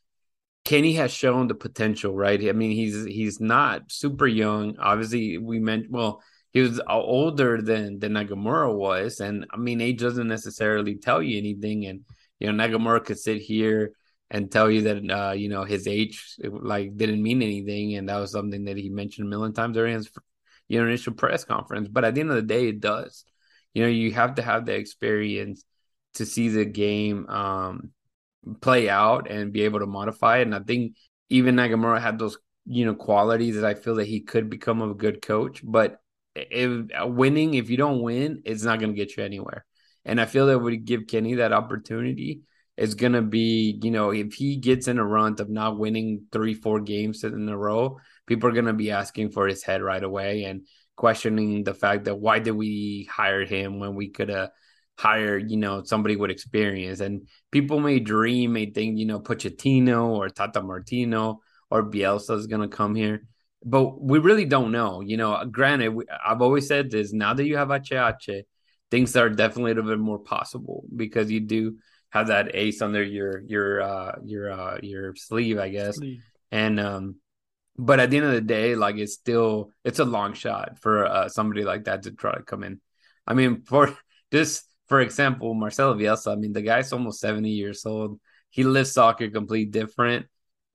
Speaker 1: Kenny has shown the potential, right? I mean, he's he's not super young. Obviously, we meant well, he was older than than Nagamura was, and I mean, age doesn't necessarily tell you anything. And you know, Nagamura could sit here and tell you that uh, you know his age like didn't mean anything, and that was something that he mentioned a million times during his you know initial press conference. But at the end of the day, it does. You know, you have to have the experience to see the game. Um, play out and be able to modify it. And I think even Nagamura had those, you know, qualities that I feel that he could become a good coach. But if winning, if you don't win, it's not going to get you anywhere. And I feel that would give Kenny that opportunity. It's going to be, you know, if he gets in a run of not winning three, four games in a row, people are going to be asking for his head right away and questioning the fact that why did we hire him when we could have hired, you know, somebody with experience. And people may dream, may think, you know, Pochettino or Tata Martino or Bielsa is going to come here. But we really don't know. You know, granted, we, I've always said this now that you have HH, things are definitely a little bit more possible because you do have that ace under your your uh your uh your sleeve, I guess. Sleeve. And um but at the end of the day, like it's still it's a long shot for uh, somebody like that to try to come in. I mean, for just for example, Marcelo Bielsa, I mean, the guy's almost 70 years old. He lives soccer completely different.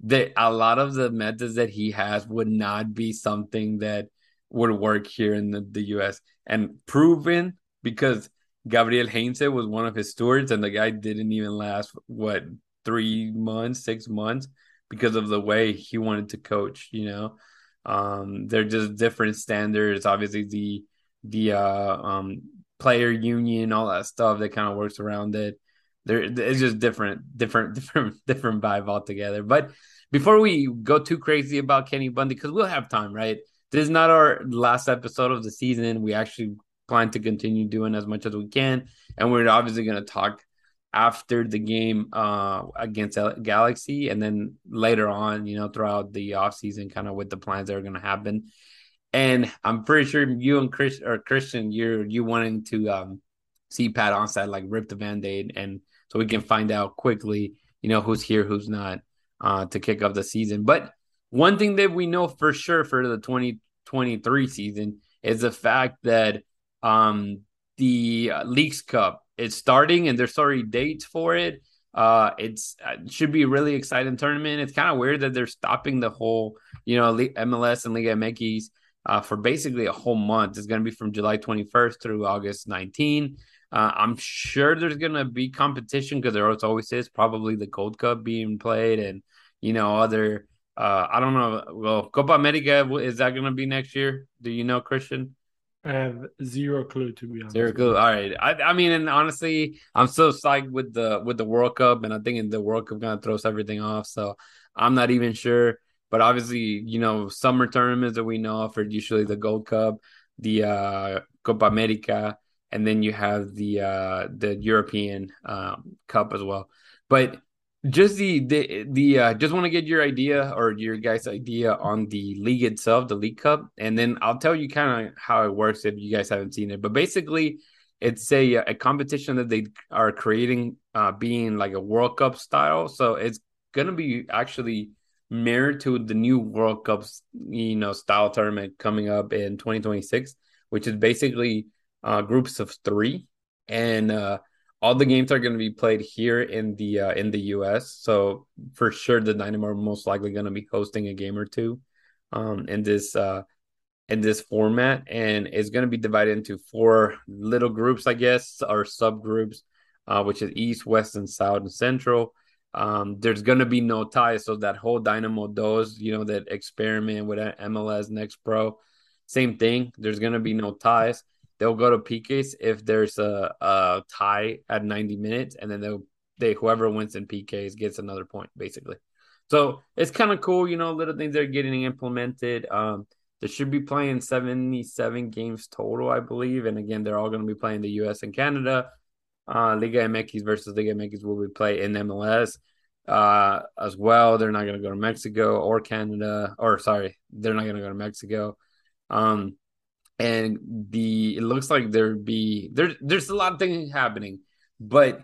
Speaker 1: That a lot of the methods that he has would not be something that would work here in the, the US and proven because Gabriel Heinze was one of his stewards and the guy didn't even last what three months, six months because of the way he wanted to coach, you know. Um, they're just different standards. Obviously the the uh um player union, all that stuff that kind of works around it. There it's just different, different, different, different vibe altogether. But before we go too crazy about Kenny Bundy, because we'll have time, right? This is not our last episode of the season. We actually plan to continue doing as much as we can. And we're obviously going to talk after the game uh, against Galaxy and then later on, you know, throughout the offseason, kind of with the plans that are going to happen. And I'm pretty sure you and Chris or Christian, you're you wanting to um, see Pat Onstad, like rip the band-aid and so we can find out quickly, you know, who's here, who's not uh, to kick off the season. But one thing that we know for sure for the 2023 season is the fact that um, the uh, Leagues Cup is starting and there's already dates for it. Uh, it's uh, it should be a really exciting tournament. It's kind of weird that they're stopping the whole, you know, MLS and Liga MX uh, for basically a whole month. It's going to be from July 21st through August 19. Uh, I'm sure there's going to be competition because there always is. Probably the Gold Cup being played and you know other. Uh, I don't know. Well, Copa America is that going to be next year? Do you know, Christian?
Speaker 2: I have zero clue to be honest.
Speaker 1: Zero clue. All right. I, I mean, and honestly, I'm so psyched with the with the World Cup, and I think in the World Cup kind of throws everything off. So I'm not even sure. But obviously, you know, summer tournaments that we know of are usually the Gold Cup, the uh, Copa America, and then you have the uh, the European um, Cup as well. But just the the the uh, just want to get your idea or your guys' idea on the league itself, the League Cup, and then I'll tell you kind of how it works if you guys haven't seen it. But basically, it's a a competition that they are creating, uh, being like a World Cup style. So it's gonna be actually mirrored to the new World Cups, you know, style tournament coming up in 2026, which is basically uh, groups of three, and uh, all the games are going to be played here in the uh, in the U.S. So for sure, the Dynamo are most likely going to be hosting a game or two um, in this uh, in this format, and it's going to be divided into four little groups, I guess, or subgroups, uh, which is East, West, and South and Central. Um, there's going to be no ties, so that whole Dynamo Dos, you know, that experiment with MLS Next Pro, same thing. There's going to be no ties they'll go to PKs if there's a, a tie at 90 minutes, and then they'll they whoever wins in PKs gets another point, basically. So it's kind of cool, you know, little things are getting implemented. Um, they should be playing 77 games total, I believe. And again, they're all going to be playing the US and Canada. Uh, Liga MX versus Liga MX will be played in MLS uh, as well. They're not going to go to Mexico or Canada, or sorry, they're not going to go to Mexico. Um, and the it looks like there'd be there's there's a lot of things happening but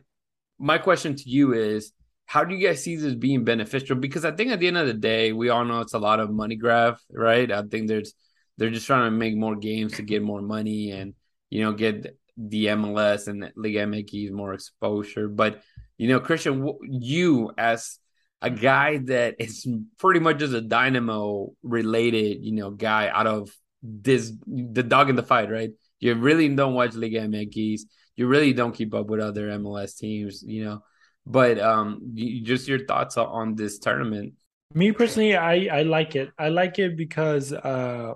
Speaker 1: my question to you is how do you guys see this being beneficial? Because i think at the end of the day we all know it's a lot of money grab right? I think there's they're just trying to make more games to get more money and you know get the mls and liga mx more exposure. But you know christian you as a guy that is pretty much just a dynamo related you know guy out of this the dog in the fight, right? You really don't watch Liga MX. You really don't keep up with other MLS teams, you know. But um, you, just your thoughts on this tournament.
Speaker 2: Me personally, I I like it. I like it because uh,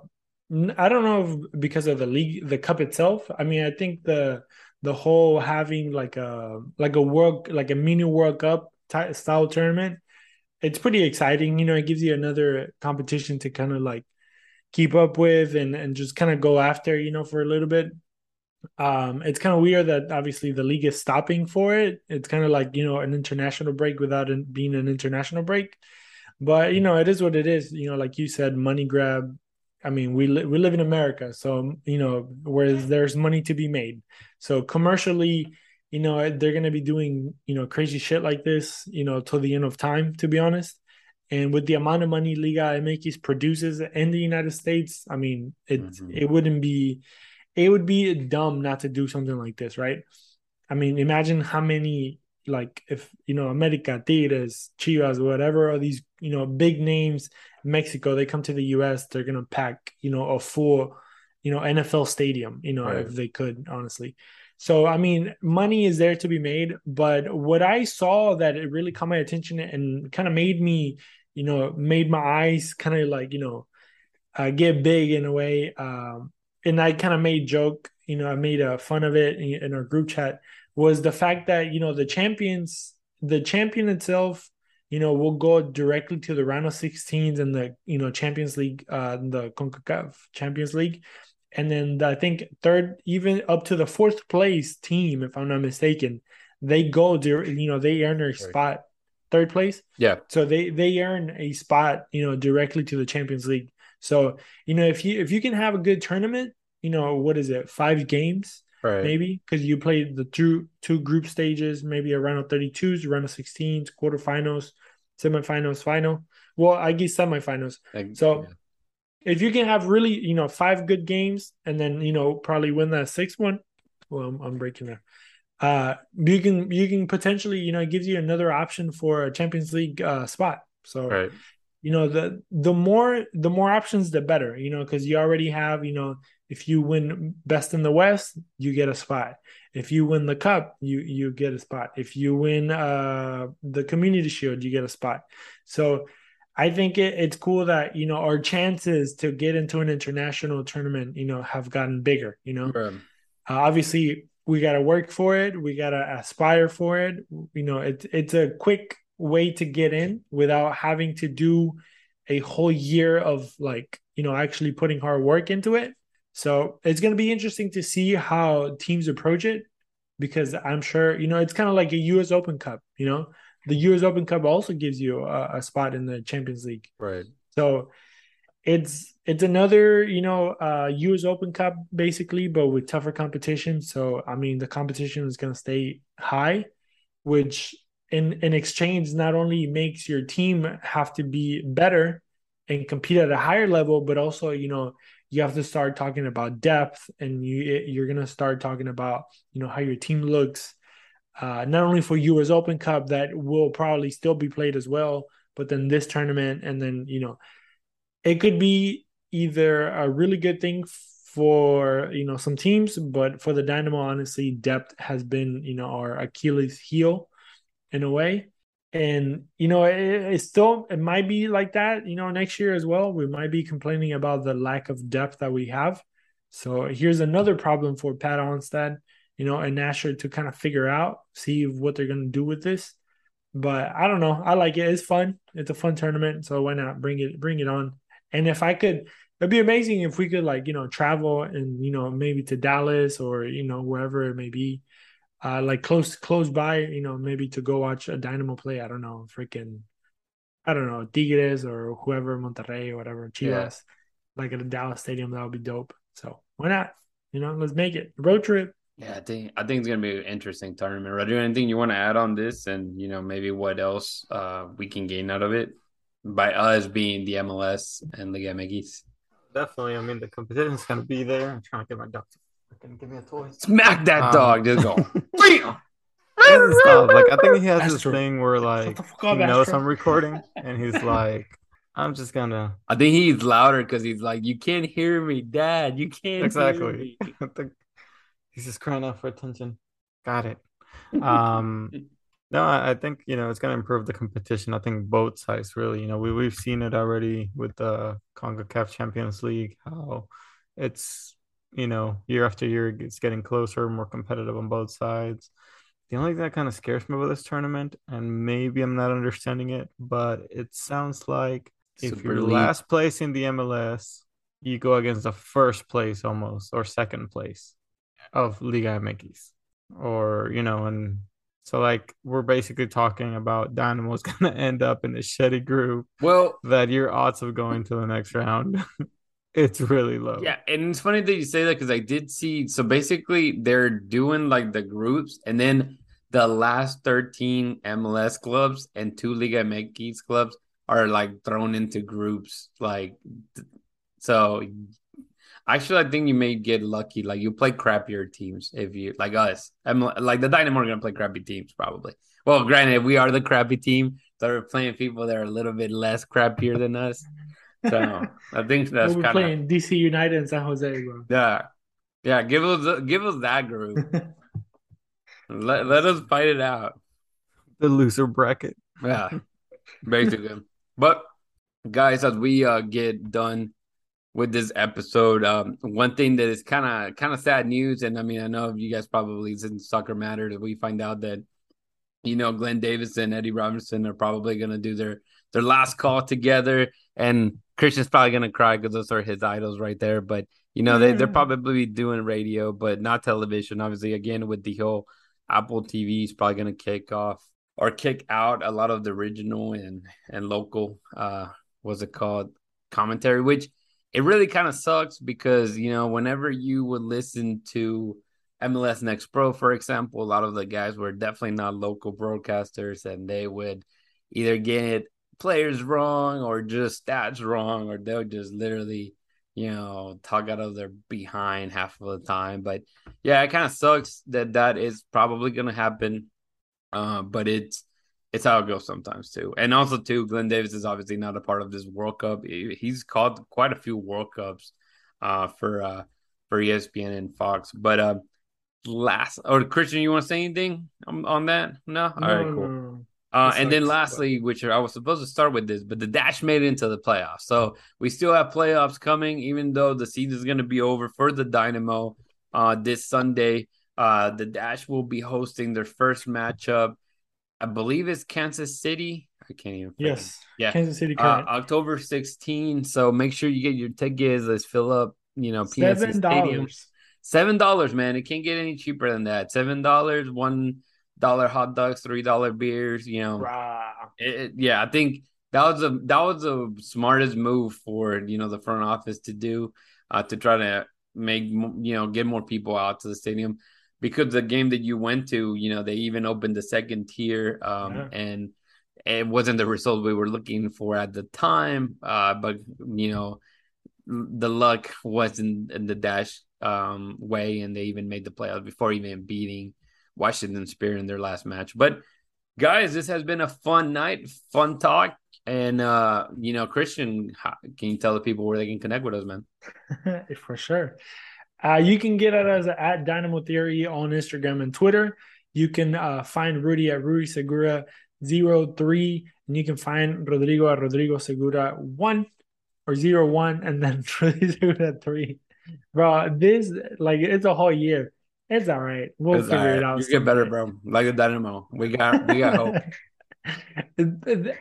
Speaker 2: I don't know because of the league, the cup itself. I mean, I think the the whole having like a like a world like a mini World Cup style tournament, it's pretty exciting. You know, it gives you another competition to kind of like keep up with and and just kind of go after you know for a little bit. Um it's kind of weird that obviously the league is stopping for it. It's kind of like you know an international break without it being an international break. But you know it is what it is. You know like you said money grab. I mean we li- we live in america so you know where there's money to be made. So commercially you know they're going to be doing you know crazy shit like this you know till the end of time to be honest and with the amount of money Liga MX produces in the United States, I mean, it mm-hmm. it wouldn't be it would be dumb not to do something like this, right? I mean, imagine how many like if you know America, Tigres, Chivas, whatever, all these you know big names, Mexico, they come to the U.S., they're gonna pack you know a full you know NFL stadium. You know,
Speaker 1: Right.
Speaker 2: if they could, honestly. So I mean, money is there to be made, but what I saw that it really caught my attention and kind of made me, you know, made my eyes kind of like you know, uh, get big in a way. Um, and I kind of made joke, you know, I made a fun of it in, in our group chat was the fact that you know the champions, the champion itself, you know, will go directly to the round of 16s and the you know Champions League, uh, the Concacaf Champions League, and then the, I think third, even up to the fourth place team, if I'm not mistaken, they go, you know, they earn their spot, third place.
Speaker 1: Yeah.
Speaker 2: So they they earn a spot, you know, directly to the Champions League. So you know, if you if you can have a good tournament, you know, what is it, five games
Speaker 1: Right.
Speaker 2: maybe because you played the two two group stages, maybe a round of 32s, a round of 16s, quarterfinals, semifinals, final. Well, I guess semifinals.
Speaker 1: Like,
Speaker 2: So
Speaker 1: yeah.
Speaker 2: if you can have really, you know, five good games and then you know probably win that sixth one, well, I'm, I'm breaking there. Uh, you can you can potentially, you know, it gives you another option for a Champions League uh, spot. So
Speaker 1: right.
Speaker 2: you know the the more the more options the better you know because you already have you know if you win best in the west you get a spot if you win the cup you you get a spot if you win uh the community shield you get a spot so i think it, it's cool that you know our chances to get into an international tournament you know have gotten bigger you know
Speaker 1: Right.
Speaker 2: uh, obviously we got to work for it we got to aspire for it. You know it's it's a quick way to get in without having to do a whole year of like you know actually putting hard work into it. So it's going to be interesting to see how teams approach it because i'm sure you know it's kind of like a us open cup you know? The us open cup also gives you a, a spot in the champions league.
Speaker 1: Right.
Speaker 2: so it's it's another, you know, uh US Open Cup basically, but with tougher competition. So I mean the competition is gonna stay high, which in in exchange not only makes your team have to be better and compete at a higher level, but also, you know, you have to start talking about depth and you you're gonna start talking about, you know, how your team looks. Uh, not only for US Open Cup that will probably still be played as well, but then this tournament and then you know it could be either a really good thing for you know some teams, but for the Dynamo, honestly, depth has been you know our Achilles heel in a way. And you know, it, it still it might be like that, you know, next year as well. We might be complaining about the lack of depth that we have. So here's another problem for Pat Onstad, you know, and Nasher to kind of figure out, see what they're gonna do with this. But I don't know. I like it. It's fun. It's a fun tournament. So why not bring it bring it on? And if I could, it'd be amazing if we could like, you know, travel and, you know, maybe to Dallas or, you know, wherever it may be. Uh like close close by, you know, maybe to go watch a Dynamo play. I don't know, freaking I don't know, Tigres or whoever, Monterrey or whatever, Chivas,
Speaker 1: Yeah.
Speaker 2: like at a Dallas stadium, that would be dope. So why not? You know, let's make it. A road trip.
Speaker 1: Yeah, I think I think it's gonna be an interesting tournament. Roger, anything you want to add on this, and you know maybe what else uh we can gain out of it by us being the MLS and Liga MX.
Speaker 3: Definitely. I mean, the competition's gonna be there. I'm trying to get my dog to fucking give me a toy.
Speaker 1: Smack that
Speaker 3: Um,
Speaker 1: dog, just go. Bam!
Speaker 3: He doesn't stop. Like I think he has this thing where like he knows
Speaker 2: Astro.
Speaker 3: I'm recording, and he's like, "I'm just gonna."
Speaker 1: I think he's louder because he's like, "You can't hear me, Dad. You can't hear
Speaker 3: Exactly.
Speaker 1: me."
Speaker 3: I he's just crying out for attention. Got it. Um, no, I, think you know it's gonna improve the competition. I think both sides really. You know, we we've seen it already with the CONCACAF Champions League. How it's you know year after year it's getting closer, more competitive on both sides. The only thing that kind of scares me about this tournament, and maybe I'm not understanding it, but it sounds like if you're
Speaker 1: League.
Speaker 3: last place in the MLS, you go against the first place almost or second place of Liga MX. Or, you know, and so like we're basically talking about Dynamo's gonna end up in a shitty group
Speaker 1: Well,
Speaker 3: that your odds of going to the next round it's really low.
Speaker 1: Yeah, and it's funny that you say that because I did see. So basically, they're doing like the groups, and then the last thirteen MLS clubs and two Liga MX clubs are like thrown into groups. Like, so actually, I think you may get lucky. Like, you play crappier teams if you like us. I'm like the Dynamo are gonna play crappy teams probably. Well, granted, we are the crappy team. So we're playing people that are a little bit less crappier than us. So I think that's
Speaker 2: we'll be
Speaker 1: kind of
Speaker 2: playing DC United and San Jose, bro.
Speaker 1: yeah, yeah. Give us give us that group. let let us fight it out.
Speaker 3: The loser bracket.
Speaker 1: Yeah, basically. But guys, as we uh, get done with this episode, um, one thing that is kind of kind of sad news, and I mean, I know you guys probably it's in Soccer Matter that we find out that you know Glenn Davis and Eddie Robinson are probably gonna do their their last call together, and Christian's probably gonna cry because those are his idols right there. But you know, they they're probably doing radio, but not television. Obviously, again with the whole Apple TV is probably gonna kick off or kick out a lot of the original and and local uh what's it called commentary which it really kind of sucks because you know whenever you would listen to MLS Next Pro for example a lot of the guys were definitely not local broadcasters and they would either get players wrong or just stats wrong or they'll just literally you know talk out of their behind half of the time. But yeah it kind of sucks that that is probably going to happen. Uh, but it's it's how it goes sometimes too. And also too, Glenn Davis is obviously not a part of this World Cup. He's called quite a few World Cups uh, for uh, for ESPN and Fox. But uh, last or Christian, you want to say anything on, on that? No. All right,
Speaker 2: No,
Speaker 1: cool.
Speaker 2: no, no.
Speaker 1: Uh, and then lastly, which I was supposed to start with this, but the Dash made it into the playoffs. So we still have playoffs coming, even though the season is going to be over for the Dynamo uh, this Sunday. Uh, the Dash will be hosting their first matchup. I believe it's Kansas City. I can't even.
Speaker 2: Yes.
Speaker 1: Yeah.
Speaker 2: Kansas City
Speaker 1: Uh, October 16. So make sure you get your tickets. Let's fill up, you know, PNC
Speaker 2: Seven dollars.
Speaker 1: Seven dollars, man. It can't get any cheaper than that. Seven dollars, one dollar hot dogs, three dollar beers. You know, it, it- yeah. I think that was a that was the smartest move for you know the front office to do uh, to try to make you know get more people out to the stadium because the game that you went to, you know, they even opened the second tier, um,
Speaker 2: Yeah.
Speaker 1: and it wasn't the result we were looking for at the time. Uh, but you know, the luck wasn't in the dash um way, and they even made the playoffs before even beating Washington Spirit in their last match. But guys, this has been a fun night, fun talk. And uh, you know, Christian, can you tell the people where they can connect with us, man?
Speaker 2: For sure. Uh, you can get at us at Dynamo Theory on Instagram and Twitter. You can uh, find Rudy at Rudy Segura 03, and you can find Rodrigo at Rodrigo Segura 1 or 01, and then Rudy Segura 3. Bro, this, like, it's a whole year. It's all right. We'll
Speaker 1: It's
Speaker 2: figure
Speaker 1: right.
Speaker 2: it out.
Speaker 1: You get better, bro. Like a dynamo. We got we got hope.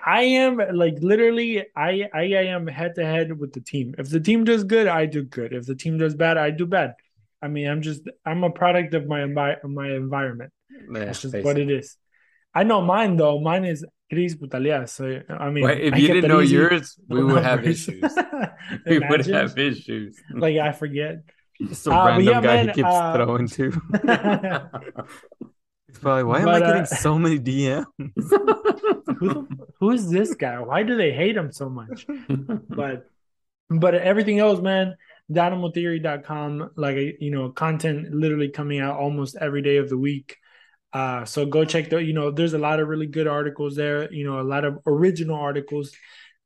Speaker 2: I am like literally I I am head to head with the team. If the team does good, I do good. If the team does bad, I do bad. I mean, I'm just I'm a product of my envi- my environment.
Speaker 1: Yeah,
Speaker 2: That's just
Speaker 1: basically.
Speaker 2: what it is. I know mine though. Mine is Chris Putalia. So I mean,
Speaker 1: Wait, if
Speaker 2: I
Speaker 1: you didn't know
Speaker 2: easy.
Speaker 1: yours, we
Speaker 2: No
Speaker 1: would have issues. we would have issues.
Speaker 2: Like I forget.
Speaker 3: Just a
Speaker 2: Uh,
Speaker 3: random
Speaker 2: yeah,
Speaker 3: guy
Speaker 2: man,
Speaker 3: he keeps
Speaker 2: uh,
Speaker 3: throwing to. Probably, why am
Speaker 2: But,
Speaker 3: I getting
Speaker 2: uh,
Speaker 3: so many DMs?
Speaker 2: who, who is this guy? Why do they hate him so much? but but everything else, man, dynamotheory.com, like you know, content literally coming out almost every day of the week. Uh, so go check the, you know, there's a lot of really good articles there, you know, a lot of original articles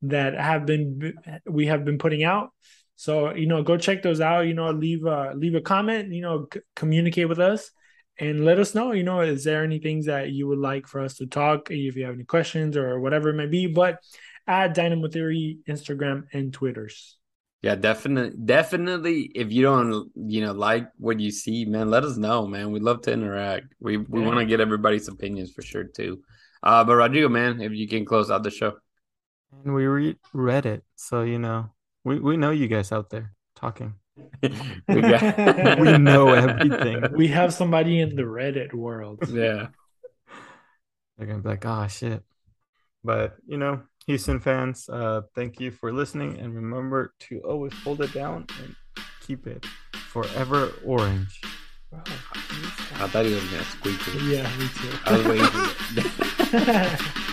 Speaker 2: that have been we have been putting out. So, you know, go check those out, you know, leave a leave a comment, you know, c- communicate with us and let us know, you know, is there any things that you would like for us to talk if you have any questions or whatever it may be, but at Dynamo Theory, Instagram and Twitters.
Speaker 1: Yeah, definitely, definitely. If you don't, you know, like what you see, man, let us know, man. We'd love to interact. We we
Speaker 2: Yeah.
Speaker 1: want to get everybody's opinions for sure too. Uh, but Rodrigo, man, if you can close out the show.
Speaker 3: And we re- read it. So, you know, we, we know you guys out there talking.
Speaker 1: we got,
Speaker 3: We know everything.
Speaker 2: We have somebody in the Reddit world.
Speaker 1: Yeah,
Speaker 3: They're gonna be like, oh shit. But you know, Houston fans, uh, thank you for listening, and remember to always hold it down and keep it forever orange.
Speaker 2: Wow.
Speaker 1: I thought he was gonna squeak it.
Speaker 2: Yeah, me too.
Speaker 1: I was waiting. for it.